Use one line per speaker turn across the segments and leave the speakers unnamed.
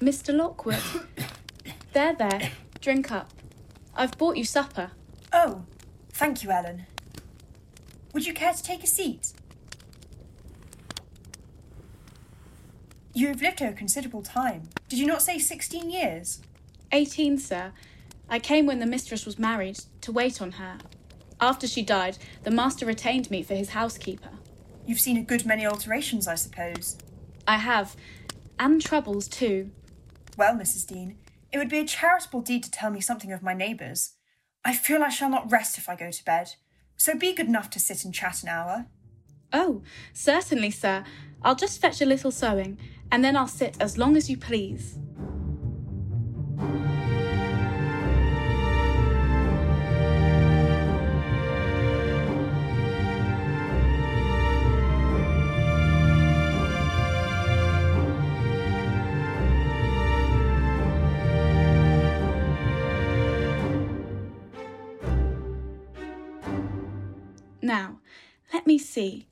Mr. Lockwood. There, there. Drink up. I've bought you supper.
Oh, thank you, Ellen. Would you care to take a seat? You've lived here a considerable time. Did you not say 16 years?
18, sir. I came when the mistress was married, to wait on her. After she died, the master retained me for his housekeeper.
You've seen a good many alterations, I suppose.
I have, and troubles too.
Well, Mrs. Dean, it would be a charitable deed to tell me something of my neighbours. I feel I shall not rest if I go to bed, so be good enough to sit and chat an hour.
Oh, certainly, sir. I'll just fetch a little sewing, and then I'll sit as long as you please. Let me see.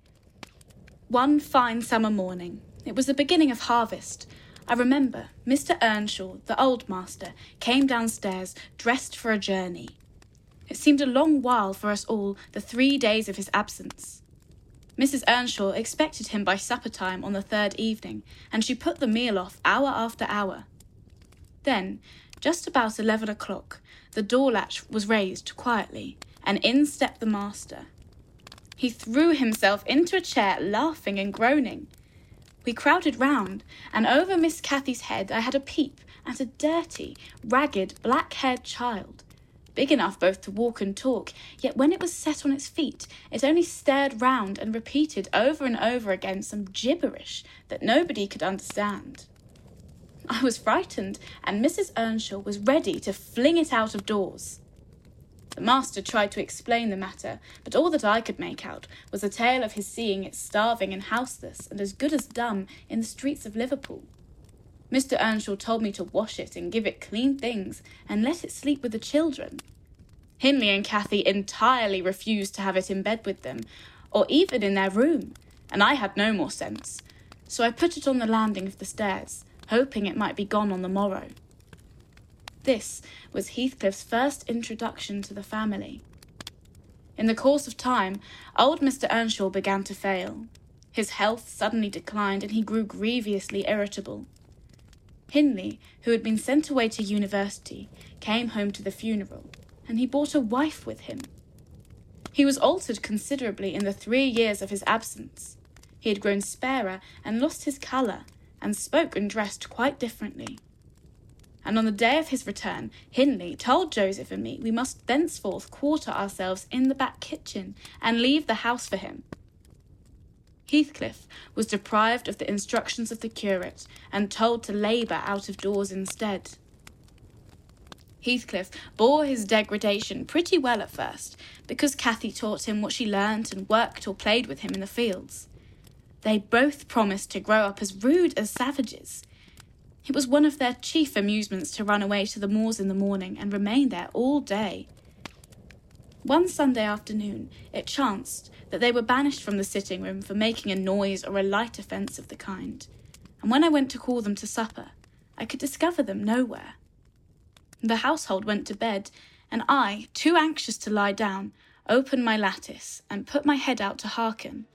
One fine summer morning, it was the beginning of harvest. I remember Mr. Earnshaw, the old master, came downstairs dressed for a journey. It seemed a long while for us all, the three days of his absence. Mrs. Earnshaw expected him by supper time on the third evening, and she put the meal off hour after hour. Then, just about eleven o'clock, the door latch was raised quietly, and in stepped the master. He threw himself into a chair, laughing and groaning. We crowded round, and over Miss Cathy's head I had a peep at a dirty, ragged, black haired child, big enough both to walk and talk, yet when it was set on its feet, it only stared round and repeated over and over again some gibberish that nobody could understand. I was frightened, and Mrs. Earnshaw was ready to fling it out of doors. The master tried to explain the matter, but all that I could make out was a tale of his seeing it starving and houseless and as good as dumb in the streets of Liverpool. Mr. Earnshaw told me to wash it and give it clean things and let it sleep with the children. Hindley and Cathy entirely refused to have it in bed with them, or even in their room, and I had no more sense, so I put it on the landing of the stairs, hoping it might be gone on the morrow. This was Heathcliff's first introduction to the family. In the course of time, old Mr. Earnshaw began to fail. His health suddenly declined, and he grew grievously irritable. Hindley, who had been sent away to university, came home to the funeral, and he brought a wife with him. He was altered considerably in the three years of his absence. He had grown sparer and lost his colour, and spoke and dressed quite differently and on the day of his return, Hindley told Joseph and me we must thenceforth quarter ourselves in the back kitchen and leave the house for him. Heathcliff was deprived of the instructions of the curate and told to labour out of doors instead. Heathcliff bore his degradation pretty well at first, because Cathy taught him what she learnt and worked or played with him in the fields. They both promised to grow up as rude as savages, it was one of their chief amusements to run away to the moors in the morning and remain there all day. One Sunday afternoon, it chanced that they were banished from the sitting room for making a noise or a light offence of the kind, and when I went to call them to supper, I could discover them nowhere. The household went to bed, and I, too anxious to lie down, opened my lattice and put my head out to hearken.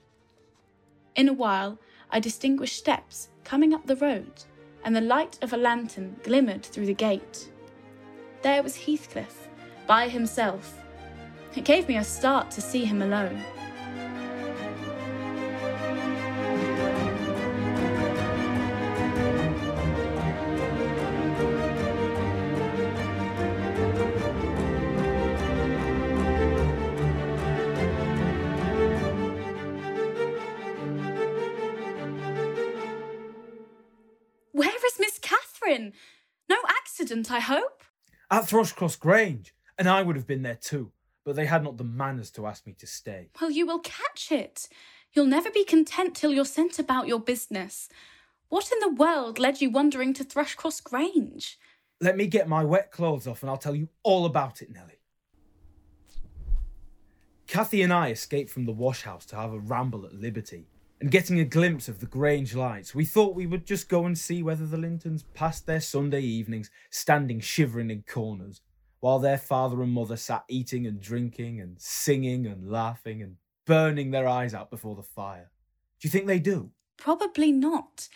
In a while, I distinguished steps coming up the road and the light of a lantern glimmered through the gate. There was Heathcliff, by himself. It gave me a start to see him alone. I hope?
At Thrushcross Grange, and I would have been there too, but they had not the manners to ask me to stay.
Well, you will catch it. You'll never be content till you're sent about your business. What in the world led you wandering to Thrushcross Grange?
Let me get my wet clothes off and I'll tell you all about it, Nelly. Cathy and I escaped from the wash house to have a ramble at liberty, and getting a glimpse of the Grange lights, we thought we would just go and see whether the Lintons passed their Sunday evenings standing shivering in corners, while their father and mother sat eating and drinking and singing and laughing and burning their eyes out before the fire. Do you think they do?
Probably not.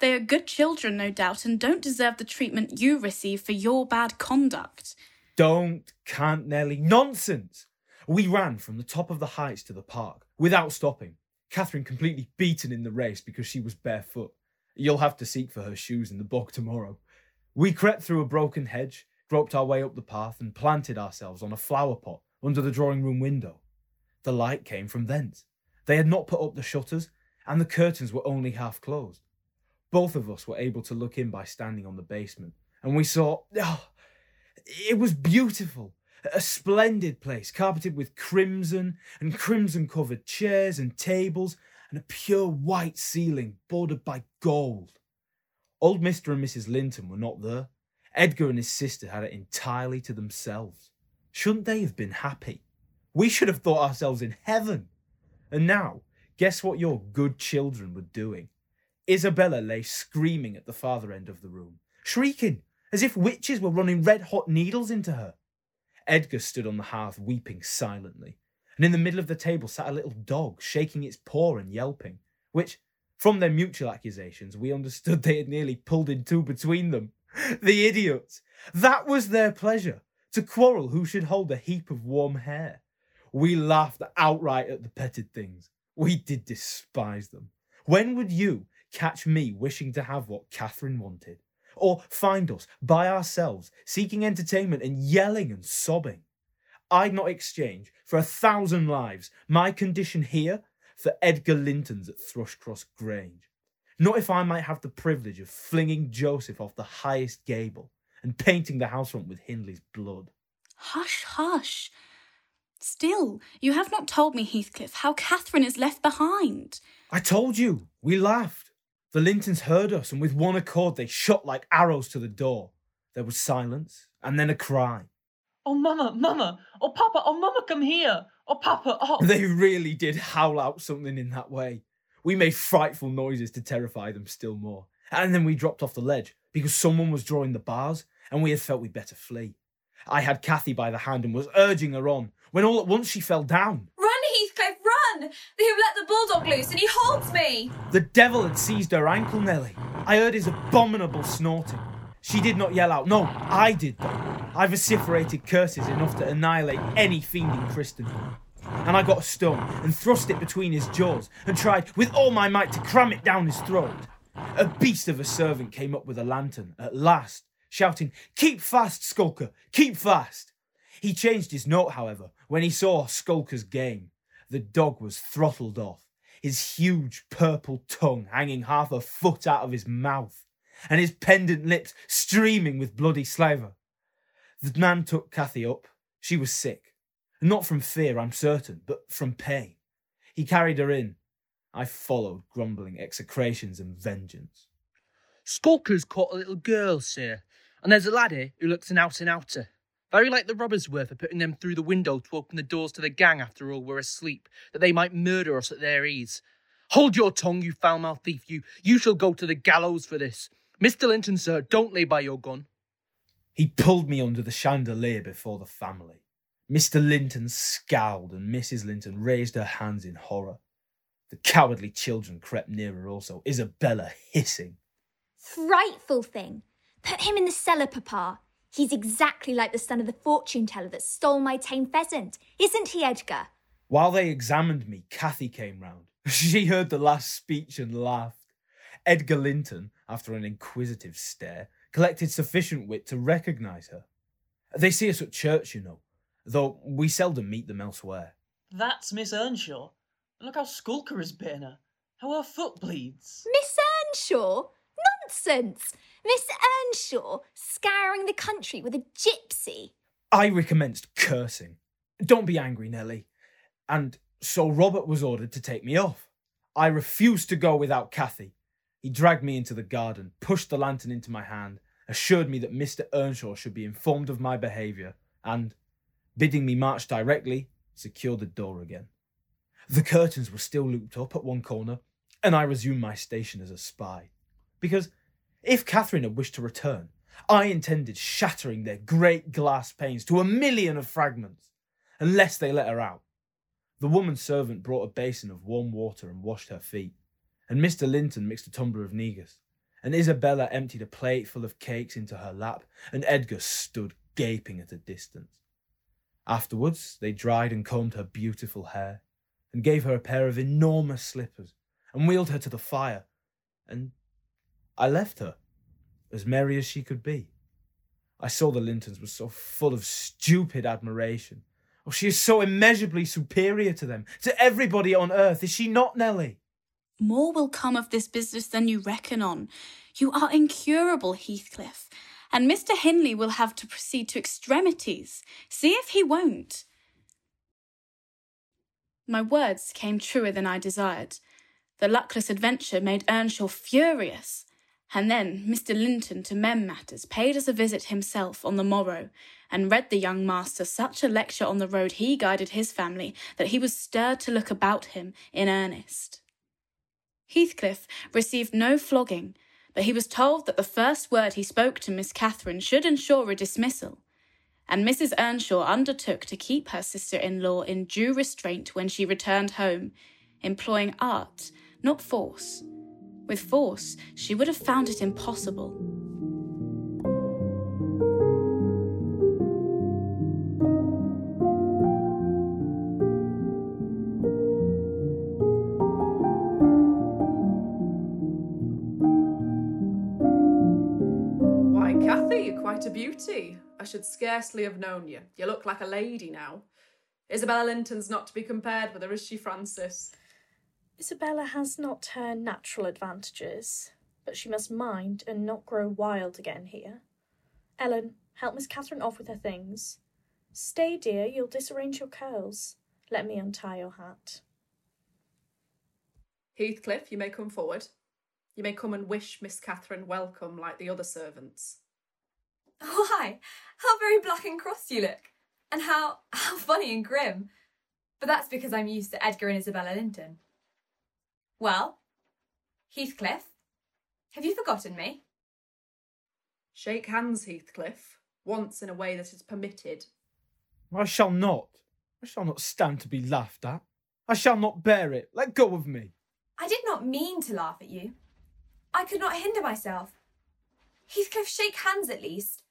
They are good children, no doubt, and don't deserve the treatment you receive for your bad conduct.
Don't, can't, Nelly. Nonsense! We ran from the top of the heights to the park without stopping. Catherine completely beaten in the race because she was barefoot. You'll have to seek for her shoes in the bog tomorrow. We crept through a broken hedge, groped our way up the path, and planted ourselves on a flower pot under the drawing room window. The light came from thence. They had not put up the shutters, and the curtains were only half closed. Both of us were able to look in by standing on the basement, and we saw. Oh, it was beautiful. A splendid place, carpeted with crimson and crimson covered chairs and tables, and a pure white ceiling bordered by gold. Old Mr. and Mrs. Linton were not there. Edgar and his sister had it entirely to themselves. Shouldn't they have been happy? We should have thought ourselves in heaven. And now, guess what your good children were doing? Isabella lay screaming at the farther end of the room, shrieking as if witches were running red hot needles into her. Edgar stood on the hearth weeping silently, and in the middle of the table sat a little dog shaking its paw and yelping, which, from their mutual accusations, we understood they had nearly pulled in two between them. The idiots! That was their pleasure, to quarrel who should hold a heap of warm hair. We laughed outright at the petted things. We did despise them. When would you catch me wishing to have what Catherine wanted? Or find us by ourselves, seeking entertainment and yelling and sobbing. I'd not exchange for a thousand lives my condition here for Edgar Linton's at Thrushcross Grange. Not if I might have the privilege of flinging Joseph off the highest gable and painting the house front with Hindley's blood.
Hush, hush. Still, you have not told me, Heathcliff, how Catherine is left behind.
I told you. We laughed. The Lintons heard us, and with one accord they shot like arrows to the door. There was silence, and then a cry.
Oh, Mama, Mama! Oh, Papa! Oh, Mama, come here! Oh, Papa! Oh!
They really did howl out something in that way. We made frightful noises to terrify them still more. And then we dropped off the ledge because someone was drawing the bars, and we had felt we'd better flee. I had Cathy by the hand and was urging her on, when all at once she fell down.
They've let the bulldog loose and he holds me!
The devil had seized her ankle, Nelly. I heard his abominable snorting. She did not yell out. No, I did, though. I vociferated curses enough to annihilate any fiend in Christendom. And I got a stone and thrust it between his jaws and tried with all my might to cram it down his throat. A beast of a servant came up with a lantern at last, shouting, Keep fast, Skulker, keep fast. He changed his note, however, when he saw Skulker's game. The dog was throttled off, his huge purple tongue hanging half a foot out of his mouth, and his pendant lips streaming with bloody slaver. The man took Cathy up. She was sick. Not from fear, I'm certain, but from pain. He carried her in. I followed, grumbling execrations and vengeance.
Skulker's caught a little girl, sir, and there's a laddie who looks an out and outer. Very like the robbers were for putting them through the window to open the doors to the gang after all were asleep, that they might murder us at their ease. Hold your tongue, you foul mouthed thief, you. You shall go to the gallows for this. Mr. Linton, sir, don't lay by your gun.
He pulled me under the chandelier before the family. Mr. Linton scowled, and Mrs. Linton raised her hands in horror. The cowardly children crept nearer also, Isabella hissing.
Frightful thing! Put him in the cellar, Papa. He's exactly like the son of the fortune teller that stole my tame pheasant. Isn't he, Edgar?
While they examined me, Cathy came round. She heard the last speech and laughed. Edgar Linton, after an inquisitive stare, collected sufficient wit to recognise her. They see us at church, you know, though we seldom meet them elsewhere.
That's Miss Earnshaw. Look how Skulker has bitten her. How her foot bleeds.
Miss Earnshaw? Nonsense! Miss Earnshaw scouring the country with a gypsy.
I recommenced cursing. Don't be angry, Nelly. And so Robert was ordered to take me off. I refused to go without Cathy. He dragged me into the garden, pushed the lantern into my hand, assured me that Mr. Earnshaw should be informed of my behaviour, and, bidding me march directly, secured the door again. The curtains were still looped up at one corner, and I resumed my station as a spy. Because if Catherine had wished to return, I intended shattering their great glass panes to a million of fragments, unless they let her out. The woman servant brought a basin of warm water and washed her feet, and Mr. Linton mixed a tumbler of negus, and Isabella emptied a plate full of cakes into her lap, and Edgar stood gaping at a distance. Afterwards, they dried and combed her beautiful hair, and gave her a pair of enormous slippers, and wheeled her to the fire, and I left her, as merry as she could be. I saw the Lintons were so full of stupid admiration. Oh, she is so immeasurably superior to them, to everybody on earth, is she not, Nelly?
More will come of this business than you reckon on. You are incurable, Heathcliff, and Mr. Hindley will have to proceed to extremities. See if he won't. My words came truer than I desired. The luckless adventure made Earnshaw furious, and then Mr. Linton, to mend matters, paid us a visit himself on the morrow, and read the young master such a lecture on the road he guided his family that he was stirred to look about him in earnest. Heathcliff received no flogging, but he was told that the first word he spoke to Miss Catherine should ensure a dismissal, and Mrs. Earnshaw undertook to keep her sister in law in due restraint when she returned home, employing art, not force. With force, she would have found it impossible.
Why, Cathy, you're quite a beauty. I should scarcely have known you. You look like a lady now. Isabella Linton's not to be compared with her, is she, Frances?
Isabella has not her natural advantages, but she must mind and not grow wild again here. Ellen, help Miss Catherine off with her things. Stay, dear, you'll disarrange your curls. Let me untie your hat.
Heathcliff, you may come forward. You may come and wish Miss Catherine welcome like the other servants.
Why, how very black and cross you look. And how how funny and grim. But that's because I'm used to Edgar and Isabella Linton. Well, Heathcliff, have you forgotten me?
Shake hands, Heathcliff, once in a way that is permitted.
I shall not. I shall not stand to be laughed at. I shall not bear it. Let go of me.
I did not mean to laugh at you. I could not hinder myself. Heathcliff, shake hands at least.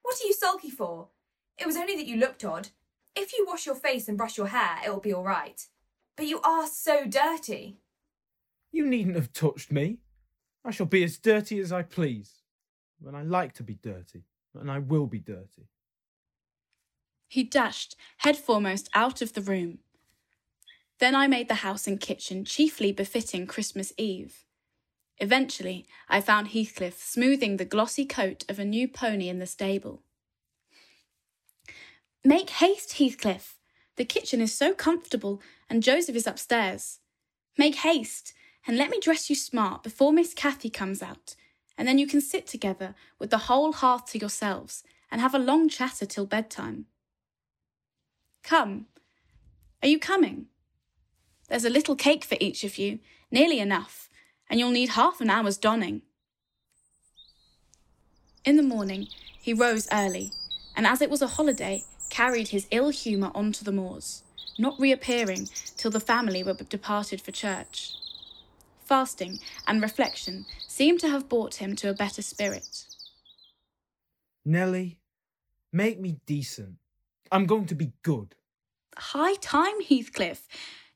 What are you sulky for? It was only that you looked odd. If you wash your face and brush your hair, it will be all right. But you are so dirty.
You needn't have touched me. I shall be as dirty as I please. When I like to be dirty, and I will be dirty.
He dashed head foremost out of the room. Then I made the house and kitchen chiefly befitting Christmas Eve. Eventually, I found Heathcliff smoothing the glossy coat of a new pony in the stable. Make haste, Heathcliff. The kitchen is so comfortable, and Joseph is upstairs. Make haste, and let me dress you smart before Miss Cathy comes out, and then you can sit together with the whole hearth to yourselves and have a long chatter till bedtime. Come. Are you coming? There's a little cake for each of you, nearly enough, and you'll need half an hour's donning. In the morning, he rose early, and as it was a holiday, carried his ill humour on to the moors, not reappearing till the family were departed for church. Fasting and reflection seemed to have brought him to a better spirit.
Nelly, make me decent. I'm going to be good.
High time, Heathcliff.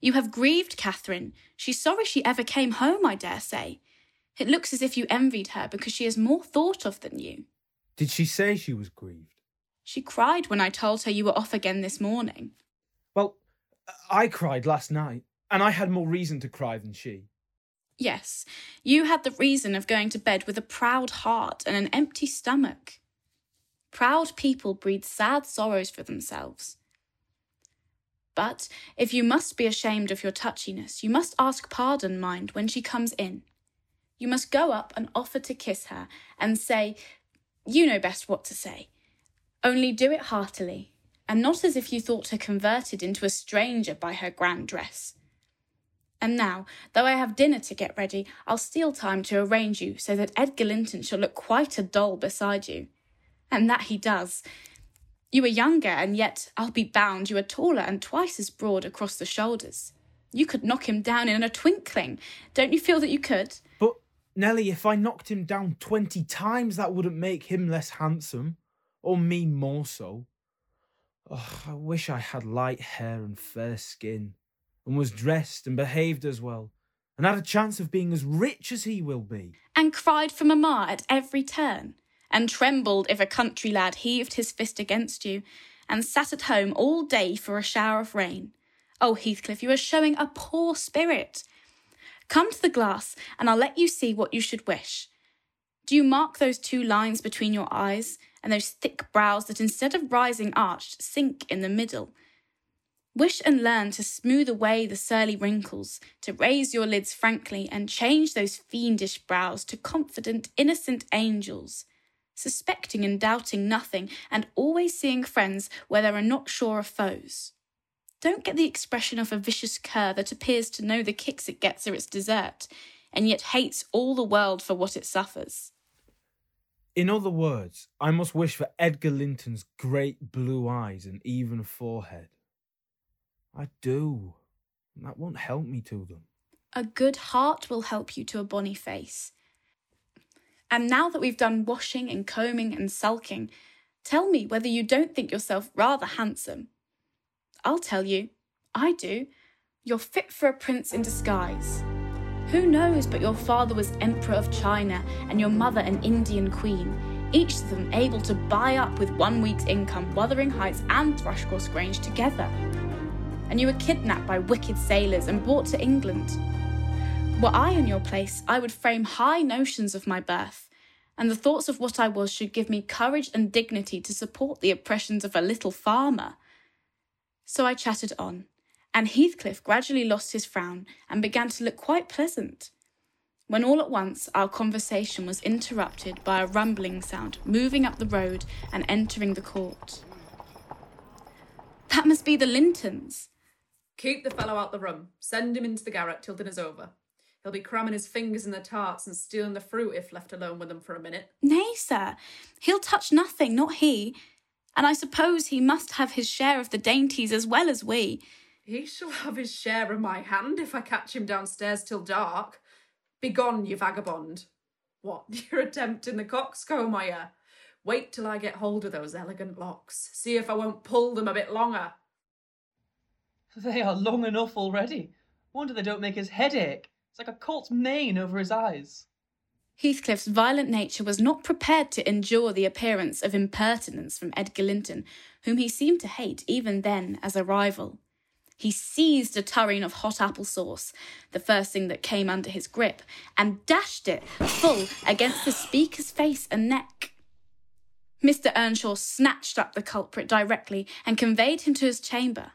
You have grieved Catherine. She's sorry she ever came home, I dare say. It looks as if you envied her because she is more thought of than you.
Did she say she was grieved?
She cried when I told her you were off again this morning.
Well, I cried last night, and I had more reason to cry than she.
Yes, you had the reason of going to bed with a proud heart and an empty stomach. Proud people breed sad sorrows for themselves. But if you must be ashamed of your touchiness, you must ask pardon, mind, when she comes in. You must go up and offer to kiss her and say, You know best what to say. Only do it heartily, and not as if you thought her converted into a stranger by her grand dress. And now, though I have dinner to get ready, I'll steal time to arrange you so that Edgar Linton shall look quite a doll beside you. And that he does. You are younger, and yet I'll be bound you are taller and twice as broad across the shoulders. You could knock him down in a twinkling. Don't you feel that you could?
But, Nelly, if I knocked him down 20 times, that wouldn't make him less handsome. Or me more so. Oh, I wish I had light hair and fair skin, and was dressed and behaved as well, and had a chance of being as rich as he will be.
And cried for mamma at every turn, and trembled if a country lad heaved his fist against you, and sat at home all day for a shower of rain. Oh, Heathcliff, you are showing a poor spirit. Come to the glass, and I'll let you see what you should wish. Do you mark those two lines between your eyes? and those thick brows that instead of rising arched sink in the middle. Wish and learn to smooth away the surly wrinkles, to raise your lids frankly and change those fiendish brows to confident, innocent angels, suspecting and doubting nothing, and always seeing friends where there are not sure of foes. Don't get the expression of a vicious cur that appears to know the kicks it gets are its desert, and yet hates all the world for what it suffers.
In other words, I must wish for Edgar Linton's great blue eyes and even forehead. I do. And That won't help me to them.
A good heart will help you to a bonny face. And now that we've done washing and combing and sulking, tell me whether you don't think yourself rather handsome. I'll tell you, I do. You're fit for a prince in disguise. Who knows but your father was Emperor of China and your mother an Indian queen, each of them able to buy up with one week's income Wuthering Heights and Thrushcross Grange together. And you were kidnapped by wicked sailors and brought to England. Were I in your place, I would frame high notions of my birth, and the thoughts of what I was should give me courage and dignity to support the oppressions of a little farmer. So I chatted on and Heathcliff gradually lost his frown and began to look quite pleasant. When all at once our conversation was interrupted by a rumbling sound moving up the road and entering the court. That must be the Lintons.
Keep the fellow out the room. Send him into the garret till dinner's over. He'll be cramming his fingers in the tarts and stealing the fruit if left alone with them for a minute.
Nay, sir, he'll touch nothing, not he. And I suppose he must have his share of the dainties as well as we.
He shall have his share of my hand if I catch him downstairs till dark. Begone, you vagabond. What, you're attempting the coxcomb, are you? Wait till I get hold of those elegant locks. See if I won't pull them a bit longer.
They are long enough already. Wonder they don't make his head ache. It's like a colt's mane over his eyes.
Heathcliff's violent nature was not prepared to endure the appearance of impertinence from Edgar Linton, whom he seemed to hate even then as a rival. He seized a tureen of hot apple sauce, the first thing that came under his grip, and dashed it full against the speaker's face and neck. Mr. Earnshaw snatched up the culprit directly and conveyed him to his chamber.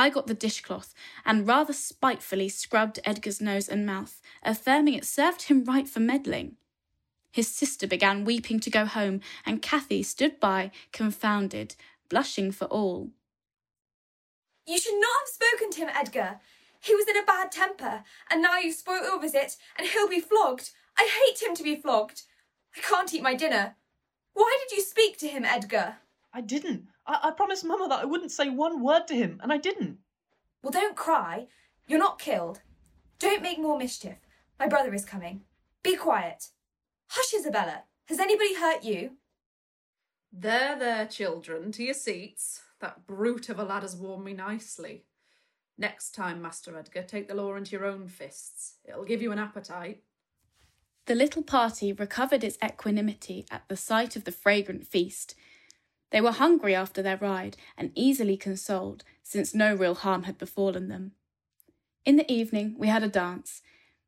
I got the dishcloth and rather spitefully scrubbed Edgar's nose and mouth, affirming it served him right for meddling. His sister began weeping to go home, and Cathy stood by, confounded, blushing for all.
You should not have spoken to him, Edgar. He was in a bad temper, and now you've spoilt your visit, and he'll be flogged. I hate him to be flogged. I can't eat my dinner. Why did you speak to him, Edgar?
I didn't. I, I promised Mamma that I wouldn't say one word to him, and I didn't.
Well, don't cry. You're not killed. Don't make more mischief. My brother is coming. Be quiet. Hush, Isabella. Has anybody hurt you?
There, there, children, to your seats. That brute of a lad has warmed me nicely. Next time, Master Edgar, take the law into your own fists. It'll give you an appetite.
The little party recovered its equanimity at the sight of the fragrant feast. They were hungry after their ride and easily consoled, since no real harm had befallen them. In the evening, we had a dance.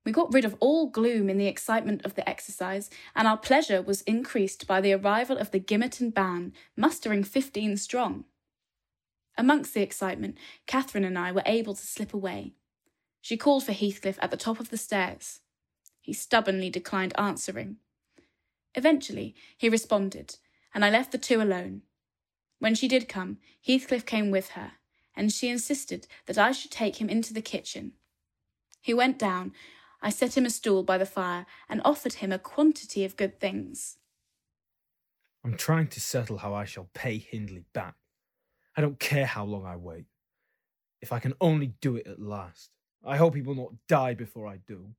We got rid of all gloom in the excitement of the exercise, and our pleasure was increased by the arrival of the Gimmerton band, mustering fifteen strong. Amongst the excitement, Catherine and I were able to slip away. She called for Heathcliff at the top of the stairs. He stubbornly declined answering. Eventually, he responded, and I left the two alone. When she did come, Heathcliff came with her, and she insisted that I should take him into the kitchen. He went down. I set him a stool by the fire and offered him a quantity of good things.
I'm trying to settle how I shall pay Hindley back. I don't care how long I wait. If I can only do it at last. I hope he will not die before I do.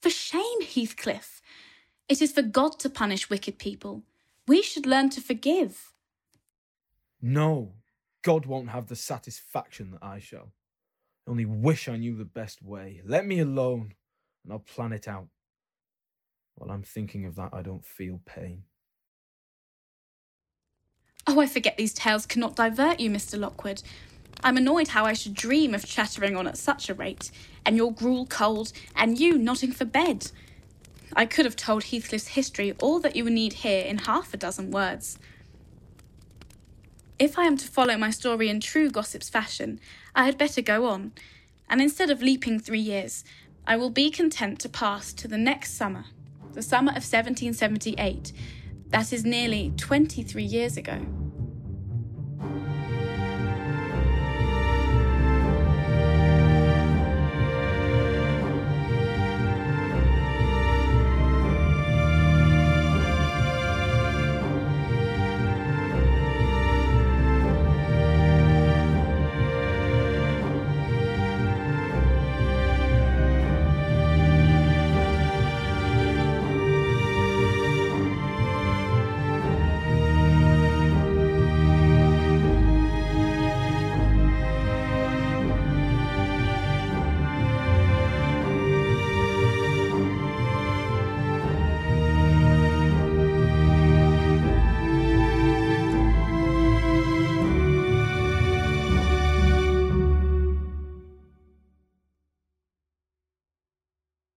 For shame, Heathcliff! It is for God to punish wicked people. We should learn to forgive.
No, God won't have the satisfaction that I shall. I only wish I knew the best way. Let me alone, and I'll plan it out. While I'm thinking of that, I don't feel pain.
Oh, I forget these tales cannot divert you, Mr. Lockwood. I'm annoyed how I should dream of chattering on at such a rate, and your gruel cold, and you nodding for bed. I could have told Heathcliff's history all that you would need here in half a dozen words. If I am to follow my story in true gossip's fashion, I had better go on, and instead of leaping three years, I will be content to pass to the next summer, the summer of 1778. That is nearly 23 years ago.